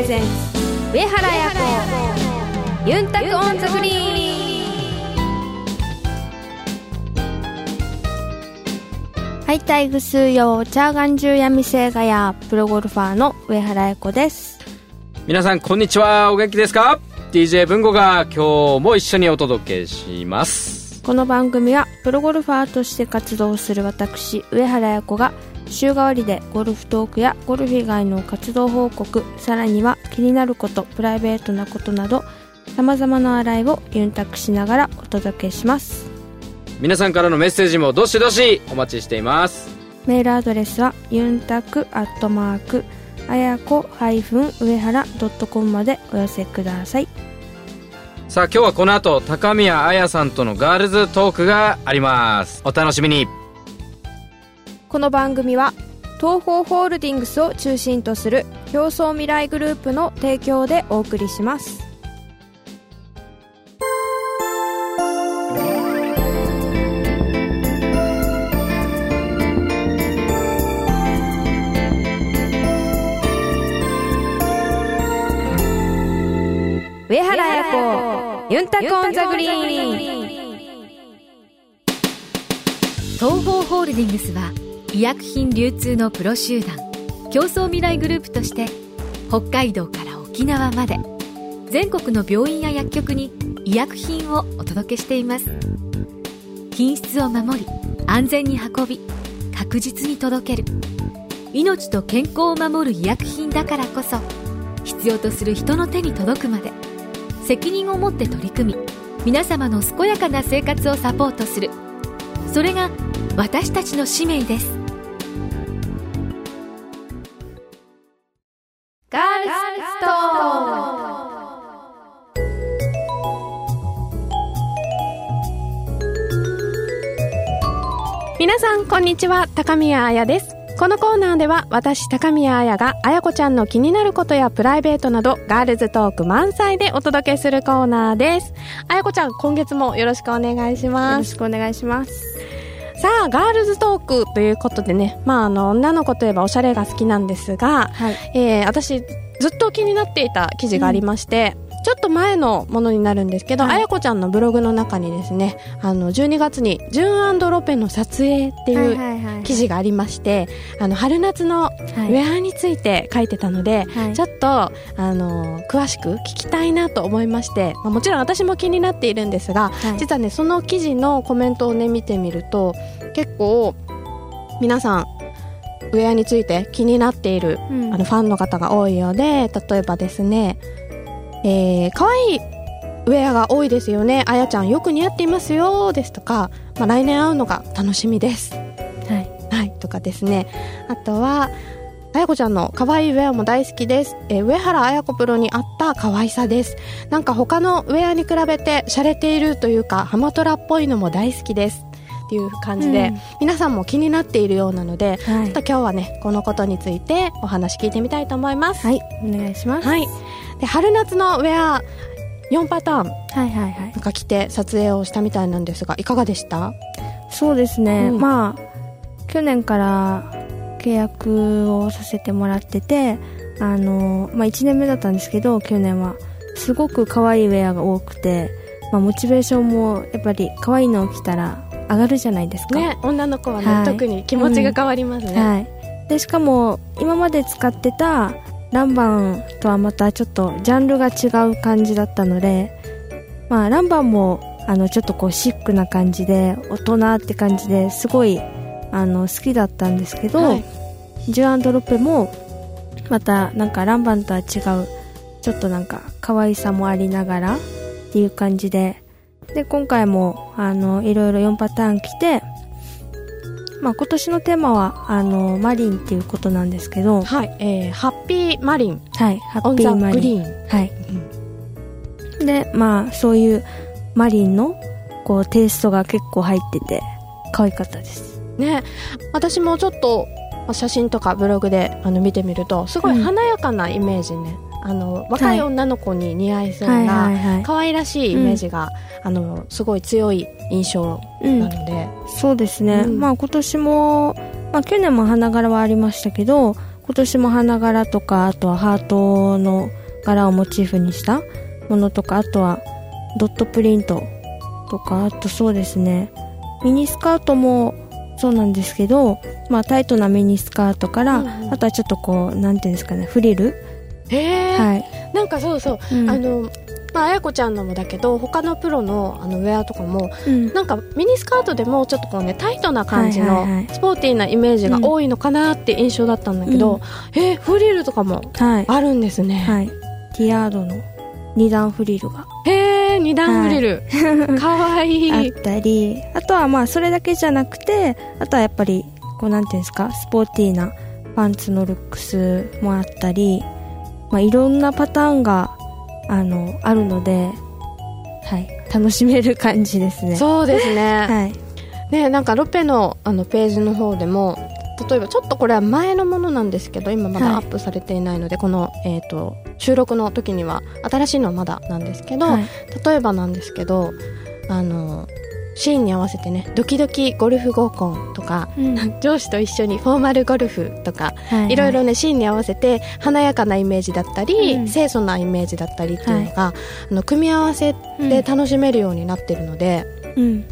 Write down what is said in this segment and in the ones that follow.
presents 上原彩子ユンタク on the green。はいたいぐすーよーちゃーがんじゅやみせーがやープロゴルファーの上原彩子です。皆さんこんにちは。お元気ですか？DJ 文吾が今日も一緒にお届けしますこの番組はプロゴルファーとして活動する私上原彩子が週替わりでゴルフトークやゴルフ以外の活動報告さらには気になることプライベートなことなどさまざまな洗いをユンタクしながらお届けします。皆さんからのメッセージもどしどしお待ちしています。メールアドレスはユンタクアットマークあやこ上原 .com までお寄せくださいさあ今日はこの後高宮彩さんとのガールズトークがあります。お楽しみに。この番組は東方ホールディングスを中心とする競争未来グループの提供でお送りします。上原彩子。ユンタコンザグリーン東方ホールディングスは医薬品流通のプロ集団競争未来グループとして北海道から沖縄まで全国の病院や薬局に医薬品をお届けしています。品質を守り安全に運び確実に届ける。命と健康を守る医薬品だからこそ必要とする人の手に届くまで責任を持って取り組み皆様の健やかな生活をサポートする。それが私たちの使命です。ガールスト皆さんこんにちは。高宮彩ですこのコーナーでは私高宮彩が彩子ちゃんの気になることやプライベートなどガールズトーク満載でお届けするコーナーです。彩子ちゃん今月もよろしくお願いしよます。ろしくお願いします。さあガールズトークということでねまああの女の子といえばおしゃれが好きなんですが、はい。えー私ずっと気になっていた記事がありまして、ちょっと前のものになるんですけど、はい。あやこちゃんのブログの中にですね、あの、12月に、ジュンロペの撮影っていう記事がありまして、あの、春夏のウェアについて書いてたので、はい。ちょっと、あの、詳しく聞きたいなと思いまして、まあ、もちろん私も気になっているんですが、はい。実はね、その記事のコメントをね、見てみると、結構、皆さん、ウェアについて気になっているうん。あのファンの方が多いようで例えばですねえー、可愛いウェアが多いですよねあやちゃんよく似合っていますよですとか、まあ、来年会うのが楽しみですはいはいとかですねあとはあやこちゃんの可愛いウェアも大好きです。えー上原あやこプロに合った可愛さです。なんか他のウェアに比べて洒落ているというか、ハマトラっぽいのも大好きです。っていう感じで、うん皆さんも気になっているようなので、ちはいょっと今日はね、このことについてお話聞いてみたいと思います。はいお願いしますはい。で、春夏のウェア、4パターン、なんか着て撮影をしたみたいなんですが、いかがでした？そうですね、うん。まあ去年から契約をさせてもらっててあの、まあ、1年目だったんですけど去年は。すごく可愛いウェアが多くて、まあ、モチベーションもやっぱり可愛いのを着たら上がるじゃないですか、ね、女の子はね、はい。特に気持ちが変わりますね。はい、でしかも今まで使ってたランバンとはまたちょっとジャンルが違う感じだったので、まあ、ランバンもあのちょっとこうシックな感じで大人って感じですごいあの好きだったんですけど、はい。ジュアンドロペもまたなんかランバンとは違うちょっとなんか可愛さもありながらっていう感じでで今回もあのいろいろ4パターン来てまあ、今年のテーマはあのマリンっていうことなんですけど、はい、えー、ハッピーマリン、はい、ハッピーマリン。はい、でまあそういうマリンのこうテイストが結構入ってて可愛かったです。ね、私もちょっとまあ写真とかブログであの見てみるとすごい華やかなイメージね、あの若い女の子に似合いそうはいな、可愛らしいイメージが、あのすごい強い印象うん。なので、そうですね、うん。まあ今年も、まあ、去年も花柄はありましたけど今今年も花柄とかあとはハートの柄をモチーフにしたものとかあとはドットプリントとかあとそうですね。ミニスカートもそうなんですけど、まあ、タイトなミニスカートから、うんうん。あとはちょっとこうなんていうんですかねフリル、へえ、はい、なんかそうそう、うん。あのまあ、あやこちゃんのもだけど他のプロのあのウェアとかもうん。なんかミニスカートでもちょっとこうねタイトな感じのはいはいはいスポーティーなイメージが多いのかなって印象だったんだけど、えーフリルとかもはい、あるんですね、はい、ティアードの2段フリルが。へえ二段フリル、かわいい。あったり、あとはまあそれだけじゃなくてあとはやっぱりこうなんていうんですかスポーティーなパンツのルックスもあったり、まあ、いろんなパターンがあのあるので、はい、楽しめる感じですね。そうですね、はい。ねなんかロペのあのページの方でも例えばちょっとこれは前のものなんですけど今まだはい。アップされていないので、この、えー、と収録の時には新しいのはまだなんですけど、はい。例えばなんですけどあのシーンに合わせてねドキドキゴルフ合コンとかうん。上司と一緒にフォーマルゴルフとか、はいい。ろいろねシーンに合わせて華やかなイメージだったり、うん。清楚なイメージだったりっていうのが、あの組み合わせで楽しめるようになってるので、うん。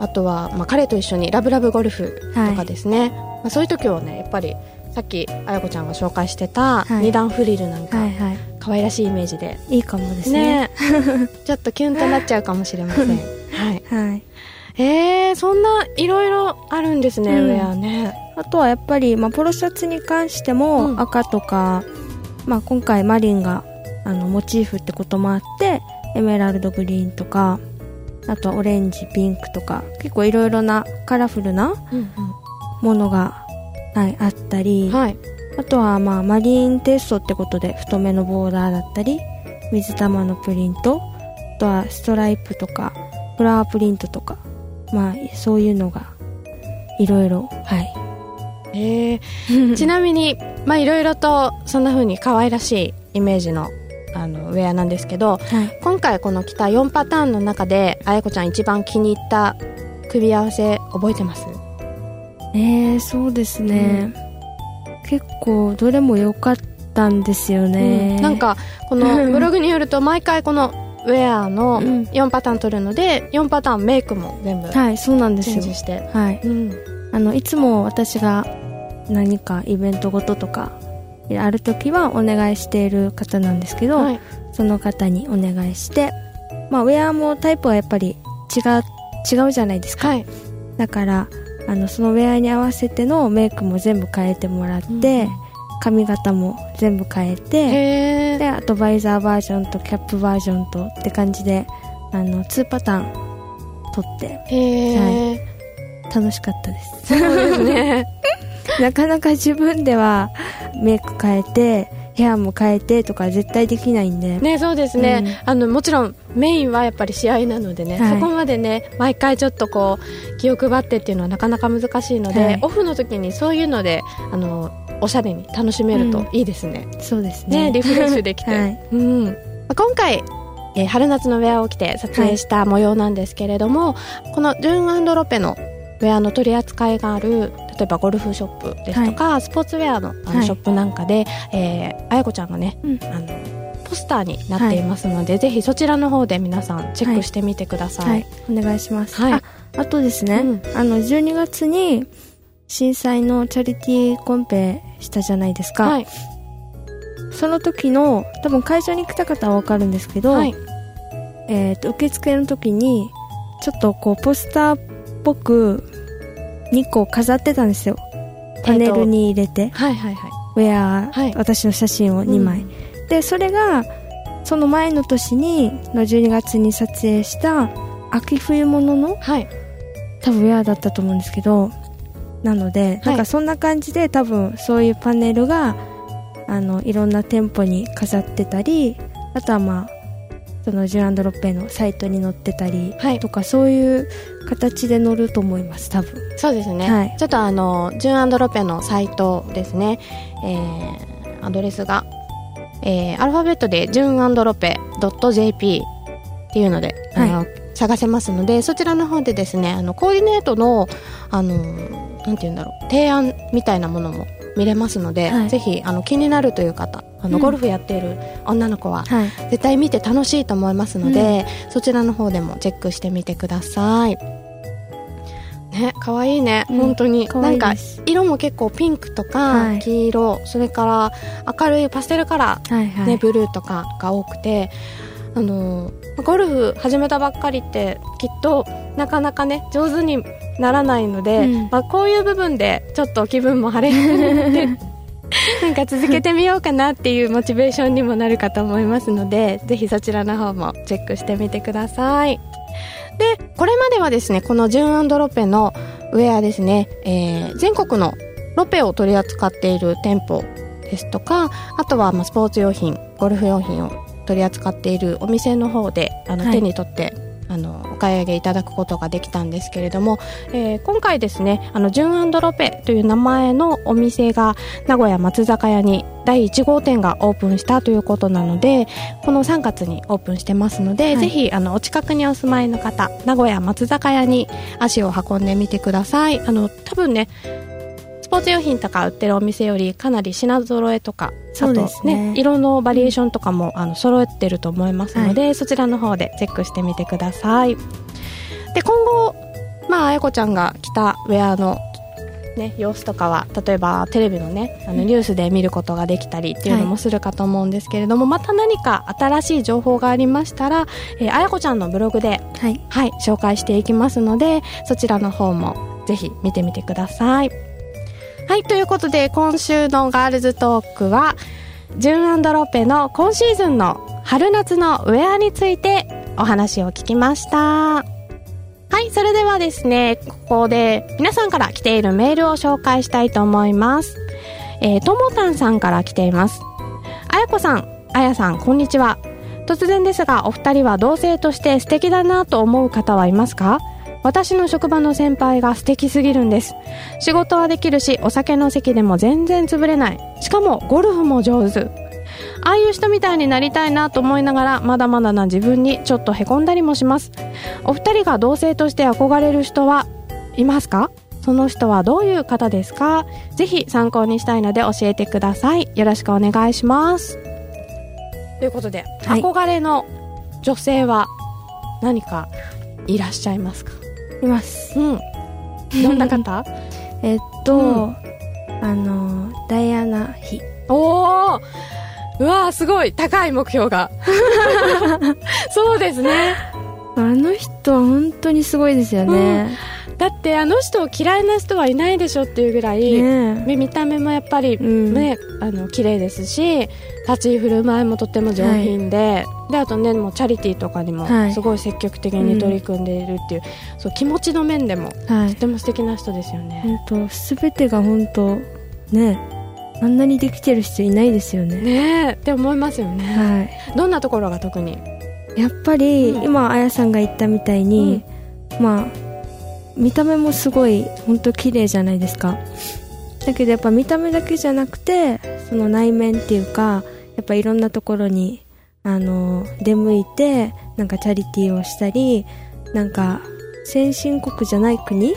あとは、まあ、彼と一緒にラブラブゴルフとかですね、まあ、そういう時はねやっぱりさっきあやこちゃんが紹介してたはい。二段フリルなんか、はいはい。可愛らしいイメージで。いいかもですね。ね。ちょっとキュンとなっちゃうかもしれませんはい。はい。えー、そんないろいろあるんですね、うん。ウェアね。あとはやっぱり、まあ、ポロシャツに関しても、うん。赤とか、まあ、今回マリンがあのモチーフってこともあってエメラルドグリーンとかあとはオレンジピンクとか結構いろいろなカラフルなうんものが、はい、あったり、はい。あとは、まあ、マリンテイストってことで太めのボーダーだったり水玉のプリントあとはストライプとかフラワープリントとかまあそういうのがいろいろはい。え。ー、ちなみにまあいろいろとそんな風に可愛らしいイメージのあのウェアなんですけどはい。今回この着た4パターンの中であやこちゃん一番気に入った組み合わせ覚えてます？えー、そうですね、結構どれも良かったんですよね、うん。なんかこの ブログによると毎回このウェアのうん。4パターン取るので4パターンメイクも全部はいそうなんですよ。して、はい。うん。あのいつも私が何かイベントごととかある時はお願いしている方なんですけど、はい。その方にお願いしてまあウェアもタイプはやっぱり違う違うじゃないですか、はい。だからあのそのウェアに合わせてのメイクも全部変えてもらって、うん髪型も全部変えてへであとバイザーバージョンとキャップバージョンとって感じであの2パターン撮ってえへえ、楽しかったです。そうですね。なかなか自分ではメイク変えてヘアも変えてとか絶対できないんで、ねそうですね、あのもちろんメインはやっぱり試合なのでね、はい。そこまでね毎回ちょっとこう気を配ってっていうのはなかなか難しいので、はい。オフの時にそういうのであのおしゃれに楽しめるといいですね、そうですね。ねリフレッシュできて、はい。うん。まあ今回えー春夏のウェアを着て撮影した模様なんですけれども、このジュンロペのウェアの取り扱いがある例えばゴルフショップですとか、スポーツウェアのあのはい。ショップなんかで、えーあやこちゃんがね、うん。あのポスターになっていますので、ぜひそちらの方で皆さんチェックしてみてください。はい、お願いします、はい。ああとですね、うん。あの12月に震災のチャリティーコンペしたじゃないですか、はい。その時の多分会場に来た方は分かるんですけど、はい。えー、と受付の時にちょっとこうポスターっぽく2個飾ってたんですよ。パネルに入れて、はいはいはい。ウェア、はい。私の写真を2枚、でそれがその前の年にの12月に撮影した秋冬物のはい。多分ウェアだったと思うんですけどなので、はい。なんかそんな感じで多分そういうパネルがあのいろんな店舗に飾ってたりあとはまあそのジュランドロッペのサイトに載ってたりはい。とか、そういう形で載ると思います多分。そうですね、はい。ちょっとあのジュンロペのサイトですね、えーアドレスが、えーアルファベットでジュンロペ .jp っていうので、あの探せますのでそちらの方でですねあのコーディネートのあのなんて言うんだろう。提案みたいなものも見れますので、はい。ぜひあの気になるという方あの、うん。ゴルフやっている女の子ははい。絶対見て楽しいと思いますので、そちらの方でもチェックしてみてください。ね可愛いね、うん。本当に。可なんか色も結構ピンクとか、はい。黄色それから明るいパステルカラーはいはい、ね、ブルーとかが多くてあのゴルフ始めたばっかりってきっとなかなかね上手にならないので、うん。まあ、こういう部分でちょっと気分も晴れて なんか続けてみようかなっていうモチベーションにもなるかと思いますのでぜひそちらの方もチェックしてみてください。でこれまではですねこのジュンロペのウェアですね、えー全国のロペを取り扱っている店舗ですとかあとはまあスポーツ用品ゴルフ用品を取り扱っているお店の方であの、はい。手に取ってあのお買い上げいただくことができたんですけれども、えー今回ですねあのジュンロペという名前のお店が名古屋松坂屋に第1号店がオープンしたということなのでこの3月にオープンしてますので、はい。ぜひあのお近くにお住まいの方名古屋松坂屋に足を運んでみてください。あの多分ねスポーツ用品とか売ってるお店よりかなり品揃えとかそうですね。あと色のバリエーションとかも、あの揃ってると思いますので、そちらの方でチェックしてみてください。で今後まああやこちゃんが着たウェアのね、様子とかは例えばテレビのねあのニュースで見ることができたりっていうのもするかと思うんですけれども、また何か新しい情報がありましたら、えーあやこちゃんのブログではい。はい、紹介していきますので、そちらの方もぜひ見てみてください。はい、ということで今週のガールズトークは、ジュンロペの今シーズンの春夏のウェアについてお話を聞きました。はい、それではですね、ここで皆さんから来ているメールを紹介したいと思います。えーともたんさんから来ています。あやこさん、あやさん、こんにちは。突然ですが、お二人は同性として素敵だなと思う方はいますか？私の職場の先輩が素敵すぎるんです。仕事はできるし、お酒の席でも全然潰れない。しかも、ゴルフも上手。ああいう人みたいになりたいなと思いながら、まだまだな自分にちょっと凹んだりもします。お二人が同性として憧れる人はいますか？その人はどういう方ですか？ぜひ参考にしたいので教えてください。よろしくお願いします。ということで、はい憧れの女性は何かいらっしゃいますか？います。うん。どんな方？えっと、うん。あのダイアナ妃。おおうわーすごい。高い目標が。そうですね。あの人は本当にすごいですよね、だってあの人を嫌いな人はいないでしょっていうぐらい、ね見た目もやっぱり、うん。ね、あの綺麗ですし立ち居振る舞いもとっても上品で,、であとねもうチャリティーとかにもはい。すごい積極的に取り組んでいるっていう,、そう気持ちの面でもはい。とても素敵な人ですよね。本当すべてが本当ねあんなにできてる人いないですよね。ねえって思いますよね、はどんなところが特に？いやっぱり、うん。今あやさんが言ったみたいに、まあ見た目もすごい本当綺麗じゃないですか。だけどやっぱ見た目だけじゃなくてその内面っていうかやっぱいろんなところにあの出向いてなんかチャリティーをしたりなんか先進国じゃない国？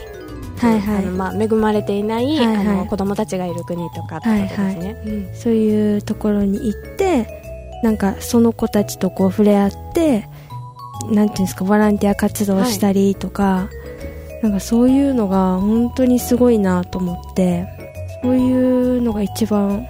はいはい。あのまあ、恵まれていない、はいはい。あの子供たちがいる国とかってことですね、うん。そういうところに行ってなんかその子たちとこう触れ合ってなんていうんですかボランティア活動をしたりとか、なんかそういうのが本当にすごいなと思ってそういうのが一番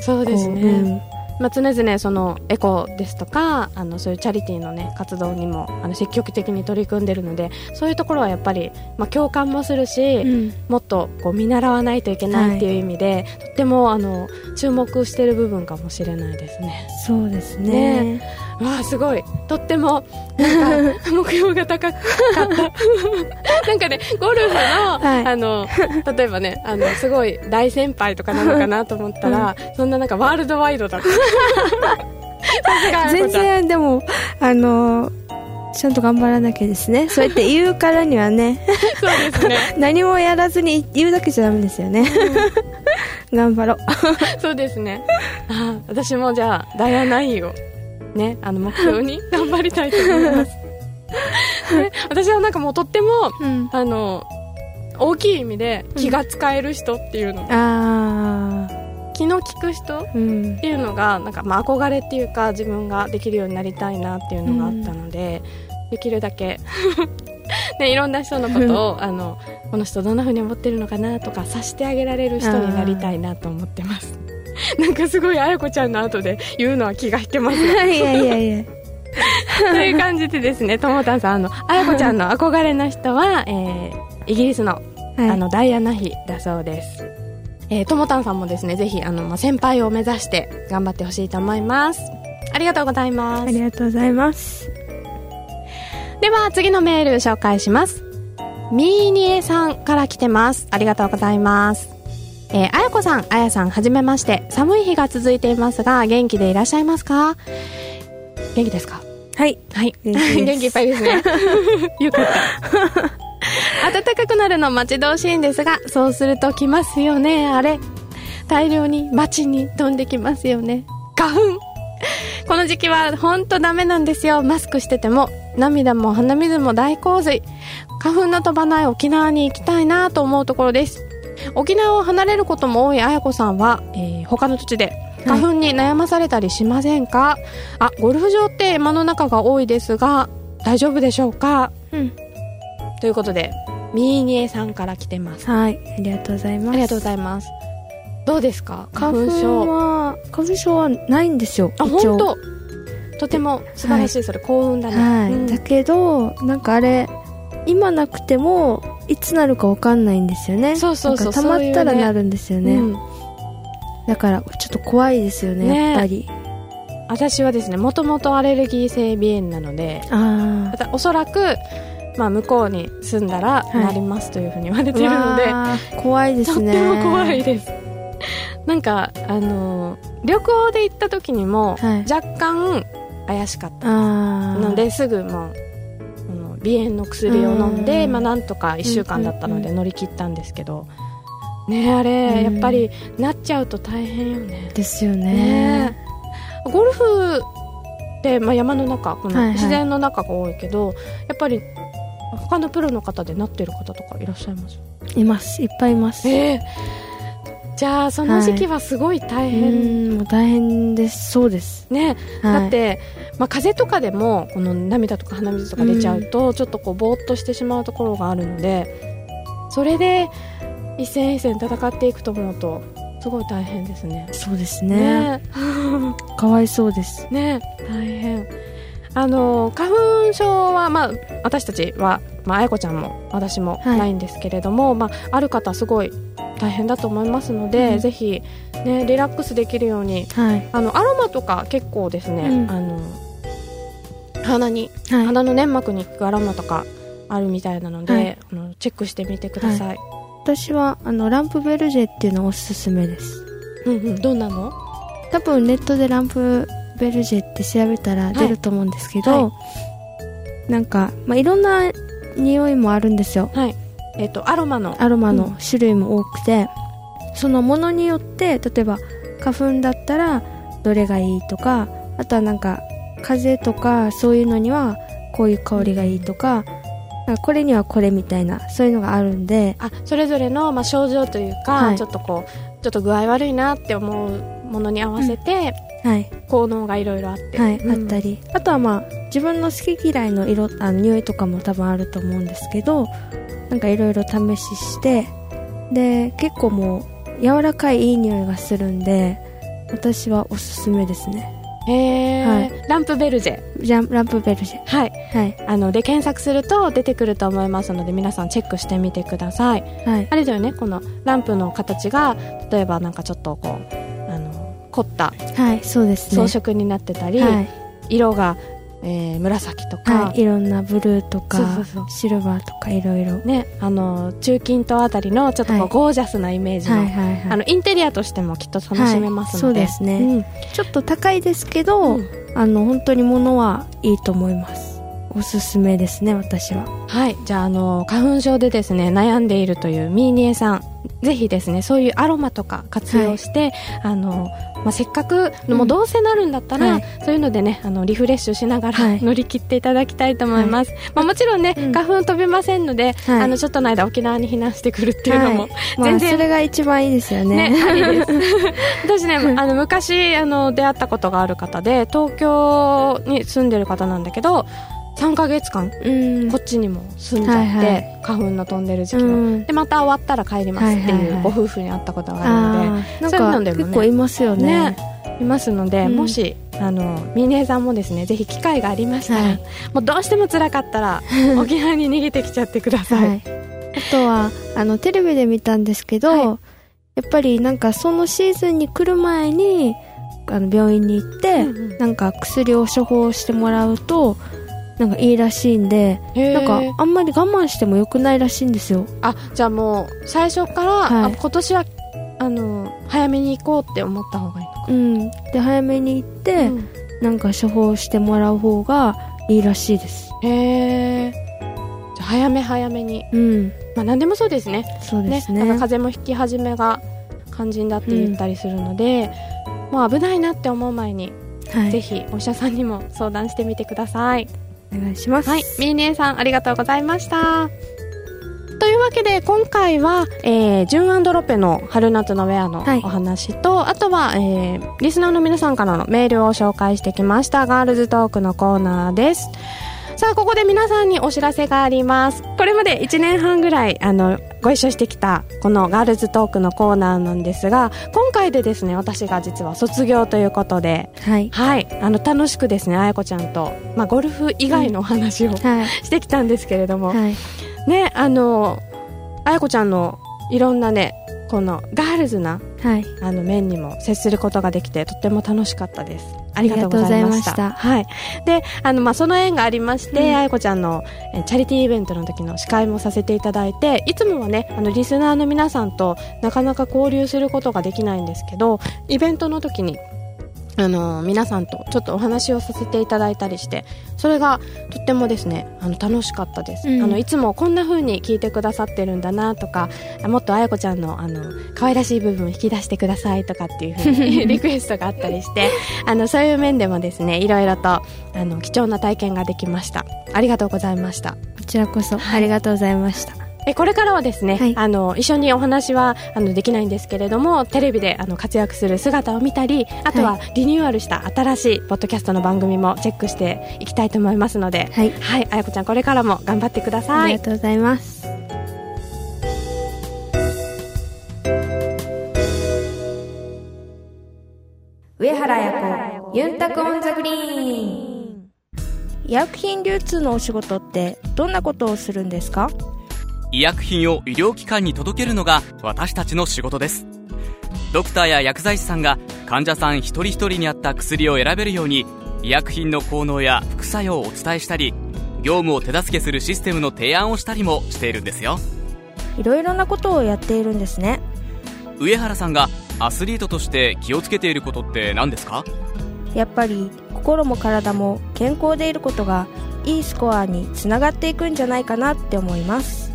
そうですね、まあ、常々そのエコですとかあのそういうチャリティーの、ね、活動にもあの積極的に取り組んでるのでそういうところはやっぱり、まあ、共感もするし、うん。もっとこう見習わないといけないっていう意味で、とってもあの注目してる部分かもしれないですね。そうですね。わあすごい。とってもなんか 目標が高かった。なんかねゴルフの,、はい。あの例えばねあのすごい大先輩とかなのかなと思ったら、そんななんかワールドワイドだった全然でもあのちゃんと頑張らなきゃですね。そうやって言うからにはね。そうですね。何もやらずに言うだけじゃダメですよね。頑張ろう。そうですね。あ私もじゃあダイアナイーをねあの目標に 頑張りたいと思います、ね、私はなんかもうとってもうん。あの大きい意味で気が使える人っていうの、あ気の利く人っていうのがなんかまあ憧れっていうか自分ができるようになりたいなっていうのがあったので、できるだけ ね、いろんな人のことをあのこの人どんな風に思ってるのかなとか察してあげられる人になりたいなと思ってます。なんかすごいあやこちゃんの後で言うのは気が引けます。がいやいやいや。という感じでですねともたんさんあのあやこちゃんの憧れの人は、えーイギリスのはい。あのダイアナ妃だそうです。えーともたんさんもですね、ぜひ、あの、まあ、先輩を目指して頑張ってほしいと思います。ありがとうございます。ありがとうございますでは、次のメール紹介します。みーにえさんから来てます。ありがとうございます。えーあやこさん、あやさん、はじめまして。寒い日が続いていますが、元気でいらっしゃいますか？元気ですか？はいはい。元気です 元気いっぱいですね。よかった。暖かくなるの待ち遠しいんですが、そうすると来ますよね、あれ。大量に街に飛んできますよね。花粉この時期は本当ダメなんですよ。マスクしてても、涙も鼻水も大洪水。花粉の飛ばない沖縄に行きたいなと思うところです。沖縄を離れることも多い綾子さんは、えー他の土地で花粉に悩まされたりしませんか、あ、ゴルフ場って山の中が多いですが、大丈夫でしょうか？うんということで、みーにえさんから来てます。はいありがとうございます。ありがとうございます。どうですか？花花粉粉症。は花粉症はないんですよあ、本当？とても素晴らしい、それ幸運だね。はい、うん。だけどなんかあれ今なくてもいつなるかわかんないんですよね。そうそうそうなんか溜まったらなるんですよね。うん。だからちょっと怖いですよねね。やっぱり。私はですね、もともとアレルギー性鼻炎なので、あまたおそらく、まあ、向こうに住んだらいなりますというふうに言われてあるので、わー怖いですね。とっても怖いです。なんか、あのー旅行で行った時にも、はい。若干怪しかった。のですぐもう、鼻炎の薬を飲んで、うん。まあ、なんとか1週間だったので乗り切ったんですけど、ねあれ、うん。やっぱりなっちゃうと大変よね。ですよね。ね。ゴルフって、まあ、山の中このはいはい。自然の中が多いけど、やっぱり他のプロの方でなってる方とかいらっしゃいます？います。いっぱいいます。ええじゃあその時期はすごい大う変、んもう大変です。そうです、ね、はい、だって、まあ、風邪とかでもこの涙とか鼻水とか出ちゃうと、ちょっとこうぼーっとしてしまうところがあるのでそれで一戦一戦戦っていくと思うとすごい大変ですね。そうですね。ね。かわいそうです。ね。大変あの花粉症は、まあ、私たちは、まあ、やこちゃんも私もはい。ないんですけれども、まあ、ある方すごい大変だと思いますので、うん。ぜひ、ね、リラックスできるようにはい。あのアロマとか結構ですね、うん。あの鼻にはい。鼻の粘膜に効くアロマとかあるみたいなので、はい。あのチェックしてみてください、私はあのランプベルジェっていうのおすすめです。うんうん、どんなの？多分ネットでランプベルジェって調べたら出ると思うんですけど、はい。はなんか、まあ、いろんな匂いもあるんですよ。はい。えっ、とアロマの。アロマの種類も多くて、そのものによって例えば花粉だったらどれがいいとかあとはなんか風邪とかそういうのにはこういう香りがいいとかかこれにはこれみたいなそういうのがあるんで。あそれぞれの、まあ、症状というか、はい。ちょっとこうちょっと具合悪いなって思うものに合わせて、はい、効能がいろいろあって、はいうん。あったり。あとはまあ自分の好き嫌いの色あの匂いとかも多分あると思うんですけどなんかいろいろ試ししてで結構もう柔らかいいい匂いがするんで私はおすすめですね。へー。はい。ランプベルジェ。ランプベルジェ。はい。はい。あので検索すると出てくると思いますので皆さんチェックしてみてください。はい。あれだよねこのランプの形が例えばなんかちょっとこう凝ったはいそうですね。装飾になってたり、はい、色が、えー紫とか、はい、いろんなブルーとかシルバーとかいろいろ。ね、あの中近東あたりのちょっとこう、はい。ゴージャスなイメージの,、はいはいはい。あのインテリアとしてもきっと楽しめますので、はいそうですね。うん。ちょっと高いですけど、うん。あの本当に物はいいと思います。おすすめですね私は。はい。じゃああの花粉症でですね悩んでいるというミーニエさんぜひですねそういうアロマとか活用して、あのまあ、せっかくもうどうせなるんだったら、はい。そういうのでねあのリフレッシュしながら、はい。乗り切っていただきたいと思います、まあ、もちろんね、うん。花粉飛べませんので、はい。あのちょっとの間沖縄に避難してくるっていうのも、はい。まあ全然。それが一番いいですよね。ね、私ねあの昔あの出会ったことがある方で東京に住んでる方なんだけど3ヶ月間うん。こっちにも住んじゃって、はいはい。花粉の飛んでる時期の、うん。でまた終わったら帰りますってはいうご夫婦に会ったことがあるので、そういうのかでもね結構いますよね。ねいますので、うん。もしあのミネさんもですねぜひ機会がありましたら、はい。もうどうしても辛かったら 沖縄に逃げてきちゃってください、はい、あとはあのテレビで見たんですけど、はい。やっぱりなんかそのシーズンに来る前にあの病院に行って、うんうん。なんか薬を処方してもらうとなんかいいらしいんでなんかあんまり我慢しても良くないらしいんですよ。あじゃあもう最初から、はい。あ今年はあの早めに行こうって思った方がいいのか。うん。で早めに行って、うん。なんか処方してもらう方がいいらしいです。へえじゃあ早め早めに。うん。まあ何でもそうですね。そうですね。なんか風邪もひき始めが肝心だって言ったりするので、もう危ないなって思う前に、はい。ぜひお医者さんにも相談してみてくださいお願いしますはい、みーねーさんありがとうございました。というわけで今回は、えー、ジュンアンドロペの春夏のウェアのはいお話と、あとは、えー、リスナーの皆さんからのメールを紹介してきましたガールズトークのコーナーです。さあ、ここで皆さんにお知らせがあります。これまで1年半ぐらい、あの、ご一緒してきた、このガールズトークのコーナーなんですが、今回でですね、私が実は卒業ということで、はい。はい、あの、楽しくですね、あやこちゃんと、まあ、ゴルフ以外のお話を、はい。してきたんですけれども、はい。ねあのあやこちゃんのいろんなねこのガールズなはい。あの面にも接することができてとっても楽しかったですありがとうございました。いまはい。であの、まあ、その縁がありまして、うん。あやこちゃんのえチャリティーイベントの時の司会もさせていただいていつもはねあのリスナーの皆さんとなかなか交流することができないんですけどイベントの時にあの皆さんとちょっとお話をさせていただいたりしてそれがとってもですねあの楽しかったです、うん。あのいつもこんな風に聞いてくださってるんだなとかあもっとあやこちゃんのあの可愛らしい部分を引き出してくださいとかっていう風に リクエストがあったりしてあのそういう面でもですねいろいろとあの貴重な体験ができました。ありがとうございました。こちらこそありがとうございましたえこれからはですね、はい。あの一緒にお話はあのできないんですけれどもテレビであの活躍する姿を見たりあとはリニューアルした新しいポッドキャストの番組もチェックしていきたいと思いますのではい。はい。あやこちゃんこれからも頑張ってくだあさい。りがとうございます。上原彩子ユンタクオンザグリーン。医薬品流通のお仕事ってどんなことをするんですか？医薬品を医療機関に届けるのが私たちの仕事です。ドクターや薬剤師さんが患者さん一人一人に合った薬を選べるように医薬品の効能や副作用をお伝えしたり業務を手助けするシステムの提案をしたりもしているんですよ。いろいろなことをやっているんですね。上原さんがアスリートとして気をつけていることって何ですか？やっぱり心も体も健康でいることがいいスコアにつながっていくんじゃないかなって思います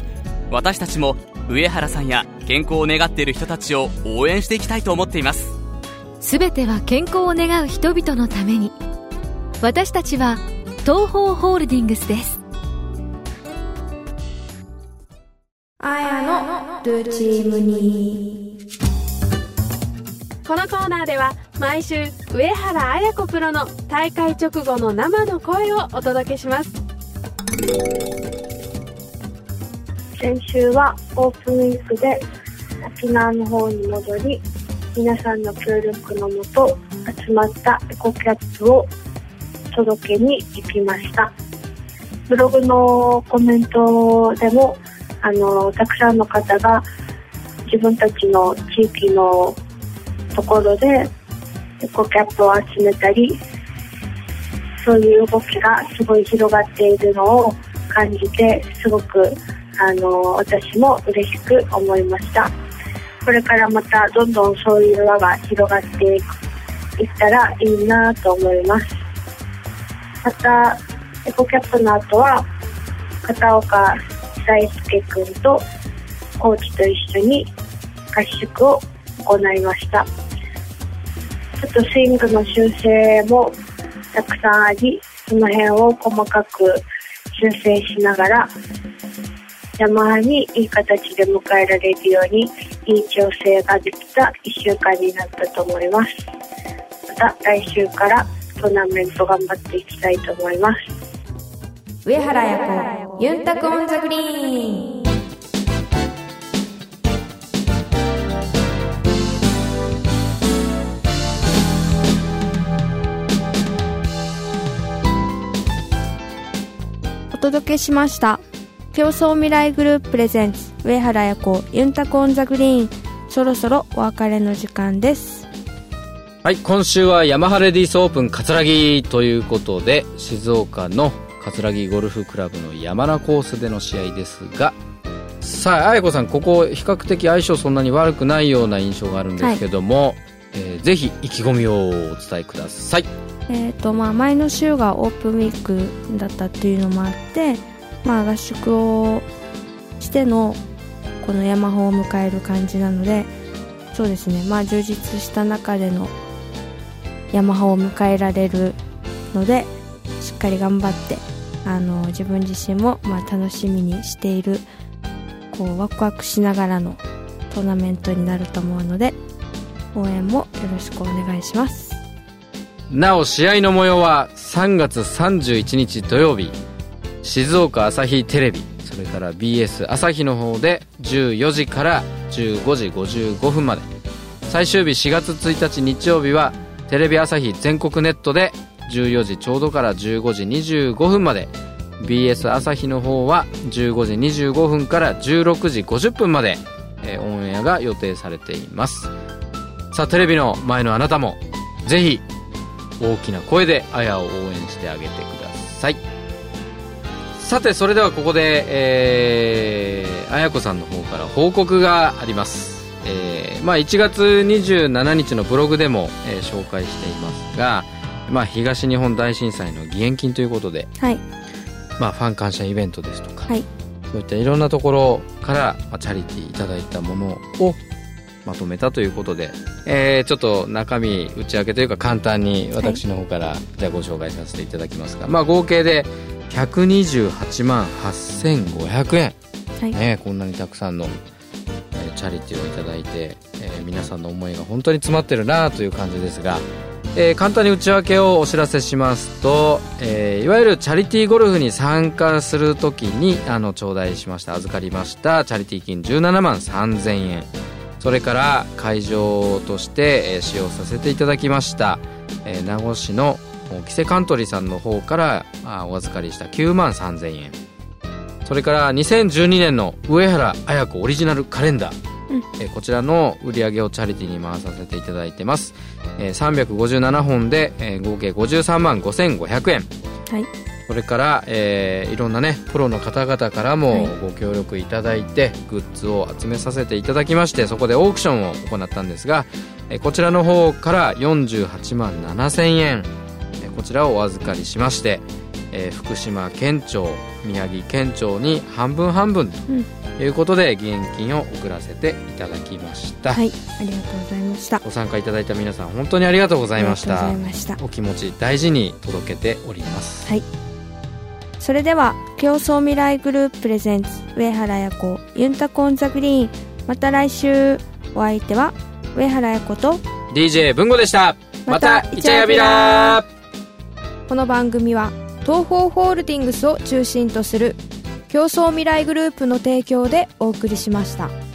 私たちも上原さんや健康を願っている人たちを応援していきたいと思っています。すべては健康を願う人々のために。私たちは東方ホールディングスです。あやのルーチームにこのコーナーでは毎週上原綾子プロの大会直後の生の声をお届けします先週はオープンウィークで沖縄の方に戻り皆さんの協力のもと集まったエコキャップを届けに行きました。ブログのコメントでもあのたくさんの方が自分たちの地域のところでエコキャップを集めたりそういう動きがすごい広がっているのを感じてすごくあの私も嬉しく思いました。これからまたどんどんそういう輪が広がっていったらいいなと思います。またエコキャップの後は片岡大輔君とコーチと一緒に合宿を行いました。ちょっとスイングの修正もたくさんあり、その辺を細かく修正しながら、にいい形で迎えられるように、いい調整ができた1週間になったと思います。また来週からトーナメント頑張っていきたいと思います。上原彩子ユンタク on the グリーンお届けしました共創未来グループ presents 上原彩子ユンタク on the green。そろそろお別れの時間です。はい、今週はヤマハレディースオープン葛城ということで、静岡の葛城ゴルフクラブの山名コースでの試合ですが、さあ、あやこさん、ここ比較的相性そんなに悪くないような印象があるんですけども、えーぜひ意気込みをお伝えください。えーとまあ、前の週がオープンウィークだったっていうのもあって、まあ、合宿をしてのこのヤマハを迎える感じなのでそうですね、まあ、充実した中でのヤマハを迎えられるのでしっかり頑張ってあの自分自身もまあ楽しみにしているこうワクワクしながらのトーナメントになると思うので応援もよろしくお願いします。なお、試合の模様は3月31日土曜日、静岡朝日テレビ、それから BS 朝日の方で14時から15時55分まで。最終日4月1日日曜日はテレビ朝日全国ネットで14時ちょうどから15時25分まで。BS 朝日の方は15時25分から16時50分まで、えオンエアが予定されています。さあ、テレビの前のあなたも、ぜひ大きな声であやを応援してあげてくださいさてそれではここでえー、あやこさんの方から報告があります。えーまあ1月27日のブログでも、えー紹介していますがまあ東日本大震災の義援金ということではい、まあファン感謝イベントですとか、はい。そういったいろんなところから、まあ、チャリティーいただいたものをまとめたということで、えーちょっと中身打ち明けというか簡単に私の方から、じゃあご紹介させていただきますが、まあ、合計で128万8500円、はい。ね、こんなにたくさんの、えーチャリティーをいただいて、えー皆さんの思いが本当に詰まってるなという感じですが、えー簡単に内訳をお知らせしますと、えーいわゆるチャリティーゴルフに参加するときにあの頂戴しました預かりましたチャリティー金17万3000円。それから会場として、えー使用させていただきました、えー名護市のキセカントリーさんの方からあお預かりした9万3000円。それから2012年の上原綾子オリジナルカレンダー、うん。えーこちらの売り上げをチャリティーに回させていただいてます、えー357本で、えー合計53万5500円。はい。それから、えーいろんなねプロの方々からもはい。ご協力いただいて、グッズを集めさせていただきましてそこでオークションを行ったんですが、えーこちらの方から48万7000円、ちらをお預かりしまして、えー福島県庁宮城県庁に半分半分うん。ということで義援金を送らせていただきました、はいありがとうございました。ご参加いただいた皆さん本当にありがとうございました。ありがとうございました。お気持ち大事に届けております。それでは競争未来グループプレゼンツ上原彩子ユンタコンザグリーン。また来週お相手は上原彩子と DJ 文吾でした。またイチャヤビラーこの番組は東方ホールディングスを中心とする競争未来グループの提供でお送りしました。